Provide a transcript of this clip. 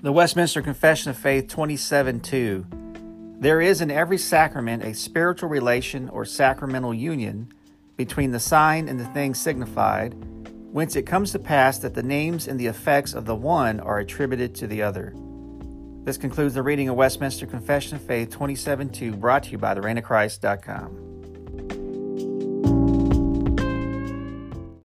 The Westminster Confession of Faith 27 2. There is in every sacrament a spiritual relation or sacramental union between the sign and the thing signified, whence it comes to pass that the names and the effects of the one are attributed to the other. This concludes the reading of Westminster Confession of Faith 27 2, brought to you by the